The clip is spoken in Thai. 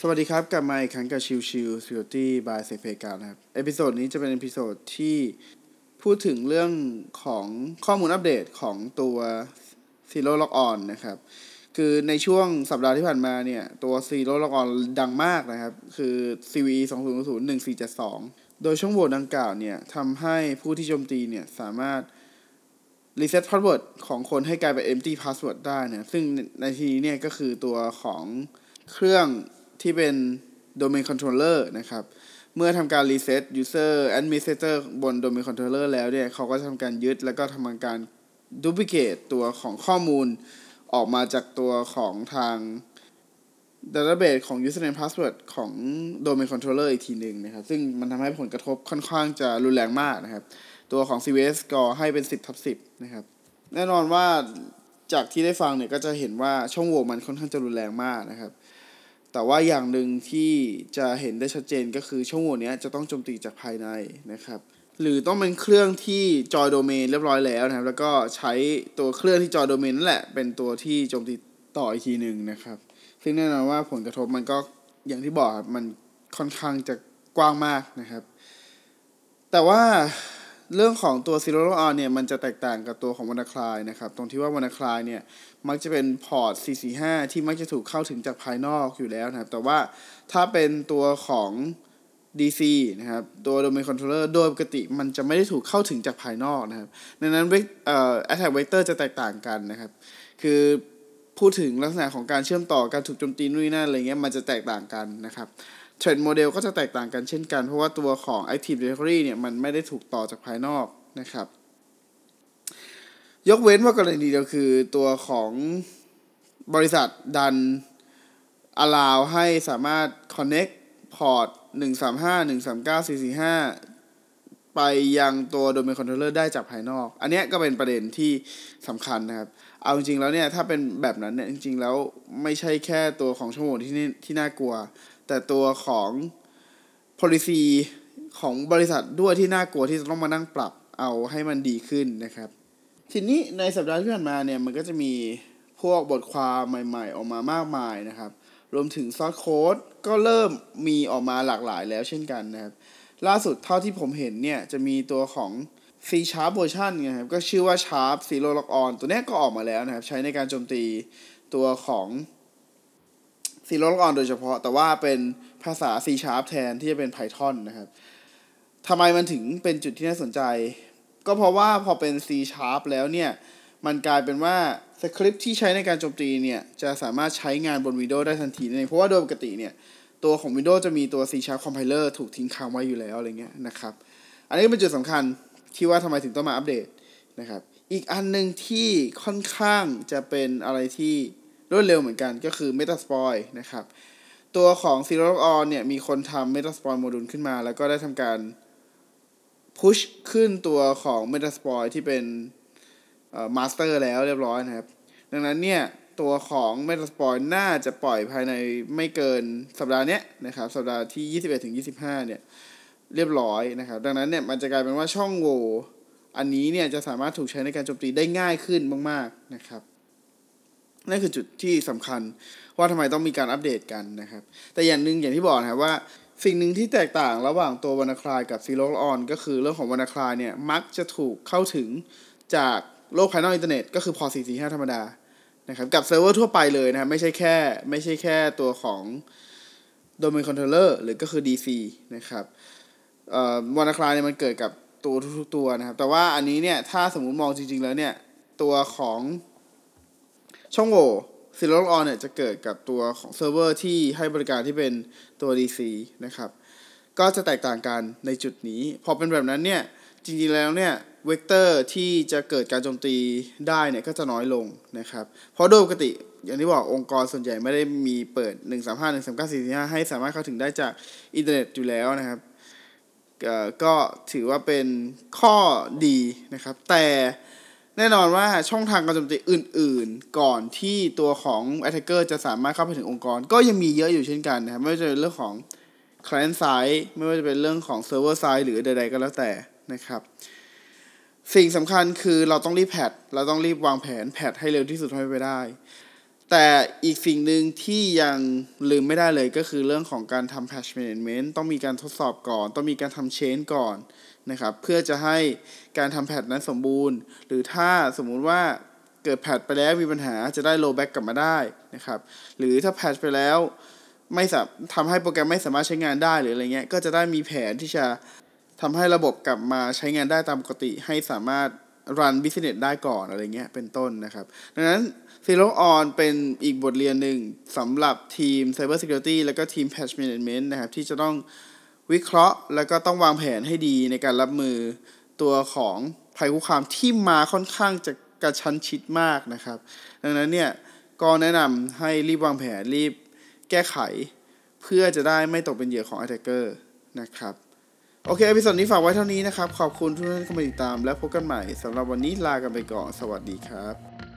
สวัสดีครับ กลับมาอีกครั้งกับชิวชิว Security by s a f e g a นะครับ episode นี้จะเป็น episode ที่พูดถึงเรื่องของข้อมูลอัปเดตของตัว Zero Log On นะครับ คือในช่วงสัปดาห์ที่ผ่านมาเนี่ย ตัว Zerologon ดังมากนะครับ คือ CVE 2 0 0 1472 โดยช่องโหว่ดังกล่าวเนี่ยทำให้ผู้ที่โจมตีเนี่ยสามารถ reset password ของคนให้กลายเป็น empty password ได้นะ ซึ่งในทีนี้เนี่ยก็คือตัวของเครื่อง ที่เป็น domain controller นะครับ เมื่อทำการ reset user administrator บน domain controller แล้วเนี่ยเขาก็จะทำการยึดแล้วก็ทำการ duplicate ตัวของข้อมูลออกมาจากตัวของทาง database ของ username password ของ domain controller อีกทีหนึ่งนะครับ ซึ่งมันทำให้ผลกระทบค่อนข้างจะรุนแรงมากนะครับ ตัวของ CVS ก็ให้เป็น 10ทับ10 นะครับ แน่นอนว่าจากที่ได้ฟังเนี่ยก็จะเห็นว่าช่องโหว่มันค่อนข้างจะรุนแรงมากนะครับ แต่ว่าอย่างหนึ่งที่จะเห็นได้ชัดเจนก็คือช่องโหว่นี้จะต้องโจมตีจากภายในนะครับ หรือต้องเป็นเครื่องที่จอยโดเมนเรียบร้อยแล้วนะครับ แล้วก็ใช้ตัวเครื่องที่จอยโดเมนนั่นแหละ เป็นตัวที่โจมตีต่ออีกทีหนึ่งนะครับ ซึ่งแน่นอนว่าผลกระทบมันก็อย่างที่บอกครับมันค่อนข้างจะกว้างมากนะครับ แต่ว่า เรื่องของตัว Zero Log On เนี่ยมันจะแตกต่างกับตัวของ WannaCry นะครับ ตรงที่ว่า WannaCry เนี่ยมักจะเป็นพอร์ต 445 ที่มักจะถูกเข้าถึงจากภายนอกอยู่แล้วนะครับ แต่ว่าถ้าเป็นตัวของ DC นะครับ ตัว Domain Controller โดยปกติมันจะไม่ได้ถูกเข้าถึงจากภายนอกนะครับ ดังนั้นเอ่อ attack vector จะแตกต่างกันนะครับ คือพูดถึงลักษณะของการเชื่อมต่อการถูกโจมตีนู่นนั่นอะไรเงี้ยมันจะแตกต่างกันนะครับ เทรนด์โมเดลก็จะแตกต่างกันเช่นกัน เพราะว่าตัวของ Active Directory เนี่ยมันไม่ได้ถูกต่อจากภายนอกนะครับ ยกเว้นว่ากรณีเดียวคือตัวของบริษัทดัน allow ให้สามารถ connect พอร์ต135 139 445 ไปยังตัว domain controller ได้จากภายนอก อันนี้ก็เป็นประเด็นที่สำคัญนะครับ เอาจริงๆแล้วเนี่ย ถ้าเป็นแบบนั้นเนี่ย จริงๆแล้วไม่ใช่แค่ตัวของชั่วโมงที่ที่น่ากลัว แต่ตัวของ policy ของบริษัทด้วยที่น่ากลัวที่จะต้องมานั่งปรับเอาให้มันดีขึ้นนะครับ ทีนี้ในสัปดาห์ที่ผ่านมาเนี่ยมันก็จะมีพวกบทความใหม่ ๆ ออกมามากมายนะครับ รวมถึงซอสโค้ดก็เริ่มมีออกมาหลากหลายแล้วเช่นกันนะครับ ล่าสุดเท่าที่ผมเห็นเนี่ยจะมีตัวของ C Sharp เวอร์ชันะครับก็ชื่อว่า Sharp Zero Log On ตัวนี้ก็ออกมาแล้วนะครับ ใช้ในการโจมตีตัวของ Zero Log On โดยเฉพาะ แต่ว่าเป็นภาษา C Sharp แทนที่จะเป็น Python นะครับทำไมมันถึงเป็นจุดที่น่าสนใจ ก็เพราะว่าพอเป็น C Sharp แล้วเนี่ย มันกลายเป็นว่าสคริปที่ใช้ในการโจมตีเนี่ย จะสามารถใช้งานบน Windows ได้ทันทีนั่นเองเพราะว่าโดยปกติเนี่ย ตัวของ Windows จะมีตัว C Sharp Compiler ถูกทิ้งค้างไว้อยู่แล้วอะไรเงี้ยนะครับ อันนี้เป็นจุดสำคัญที่ว่าทำไมถึงต้องมาอัปเดตนะครับ อีกอันหนึ่งที่ค่อนข้างจะเป็นอะไรที่ รวดเร็วเหมือนกันก็คือ Metasploit นะครับ ตัวของ Zero Log On เนี่ยมีคนทำ Metasploit โมดูลขึ้นมา แล้วก็ได้ทำการพุชขึ้นตัวของ Metasploit ที่เป็นมาสเตอร์แล้วเรียบร้อยนะครับ ดังนั้นเนี่ย ตัวของ Metasploit น่าจะปล่อยภายในไม่เกินสัปดาห์นี้นะครับ สัปดาห์ที่ 21ถึง25 เนี่ย เรียบร้อยนะครับ ดังนั้นเนี่ยมันจะกลายเป็นว่าช่องโหว่อันนี้เนี่ยจะสามารถถูกใช้ในการโจมตีได้ง่ายขึ้นมาก ๆ นะครับ นั่นคือจุดที่สำคัญว่าทำไมต้องมีการอัปเดตกันนะครับ แต่อย่างหนึ่งอย่างที่บอกนะครับว่า สิ่งหนึ่งที่แตกต่างระหว่างตัว WannaCry กับ Zerologon ก็คือเรื่องของ WannaCry เนี่ยมักจะถูกเข้าถึงจากโลกภายนอกอินเทอร์เน็ตก็คือพอ445ธรรมดานะครับกับเซิร์ฟเวอร์ทั่วไปเลยนะครับไม่ใช่แค่ไม่ใช่แค่ตัวของ Domain Controller หรือก็คือ DC นะครับ WannaCry เนี่ยมันเกิดกับตัวทุกๆตัวนะครับ แต่ว่าอันนี้เนี่ยถ้าสมมุติมองจริง ๆ แล้วเนี่ย ตัวของ ช่องโหว่ Zerologon เนี่ยจะเกิดกับตัวของเซิร์ฟเวอร์ที่ให้บริการที่เป็นตัว DC นะครับ ก็จะแตกต่างกันในจุดนี้ พอเป็นแบบนั้นเนี่ย จริงๆแล้วเนี่ยเวกเตอร์ที่จะเกิดการโจมตีได้เนี่ยก็จะน้อยลงนะครับ เพราะโดยปกติอย่างที่บอกองค์กรส่วนใหญ่ไม่ได้มีเปิด 1 3 5 1 3 9 4 5ให้สามารถเข้าถึงได้จากอินเทอร์เน็ตอยู่แล้วนะครับ ก็ถือว่าเป็นข้อดีนะครับ แต่ แน่นอนว่าช่องทางการโจมตีอื่น ๆ ก่อนที่ตัวของ attacker จะสามารถเข้าไปถึงองค์กร ก็ยังมีเยอะอยู่เช่นกันนะครับ ไม่ว่าจะเป็นเรื่องของ client side ไม่ว่าจะเป็นเรื่องของ server side หรือใด ๆ ก็แล้วแต่นะครับ สิ่งสำคัญคือเราต้องรีบแพทเราต้องรีบวางแผนแพทให้เร็วที่สุดเท่าที่ไปได้ แต่อีกสิ่งหนึ่งที่ยังลืมไม่ได้เลยก็คือเรื่องของการทำ patch management ต้องมีการทดสอบก่อน ต้องมีการทำ change ก่อน นะครับ เพื่อจะให้การทำแพทนั้นสมบูรณ์ หรือถ้าสมมุติว่าเกิดแพทไปแล้วมีปัญหาจะได้ roll back กลับมาได้นะครับ หรือถ้าแพทไปแล้วไม่สาทำให้โปรแกรมไม่สามารถใช้งานได้หรืออะไรเงี้ย ก็จะได้มีแผนที่จะทำให้ระบบกลับมาใช้งานได้ตามปกติ ให้สามารถรัน business ได้ก่อนอะไรเงี้ยเป็นต้นนะครับ ดังนั้น Zero On เป็นอีกบทเรียนหนึ่งสำหรับทีม Cyber Security แล้วก็ทีม Patch Management นะครับ ที่จะต้อง วิเคราะห์แล้วก็ต้องวางแผนให้ดีในการรับมือตัวของภัยคุกคามที่มาค่อนข้างจะกระชั้นชิดมากนะครับ ดังนั้นเนี่ยก็แนะนำให้รีบวางแผนรีบแก้ไข เพื่อจะได้ไม่ตกเป็นเหยื่อของ attacker นะครับ โอเคอพิสดนี้ฝากไว้เท่านี้นะครับ ขอบคุณทุกท่านที่มาติดตาม และพบกันใหม่สำหรับวันนี้ลากันไปก่อน สวัสดีครับ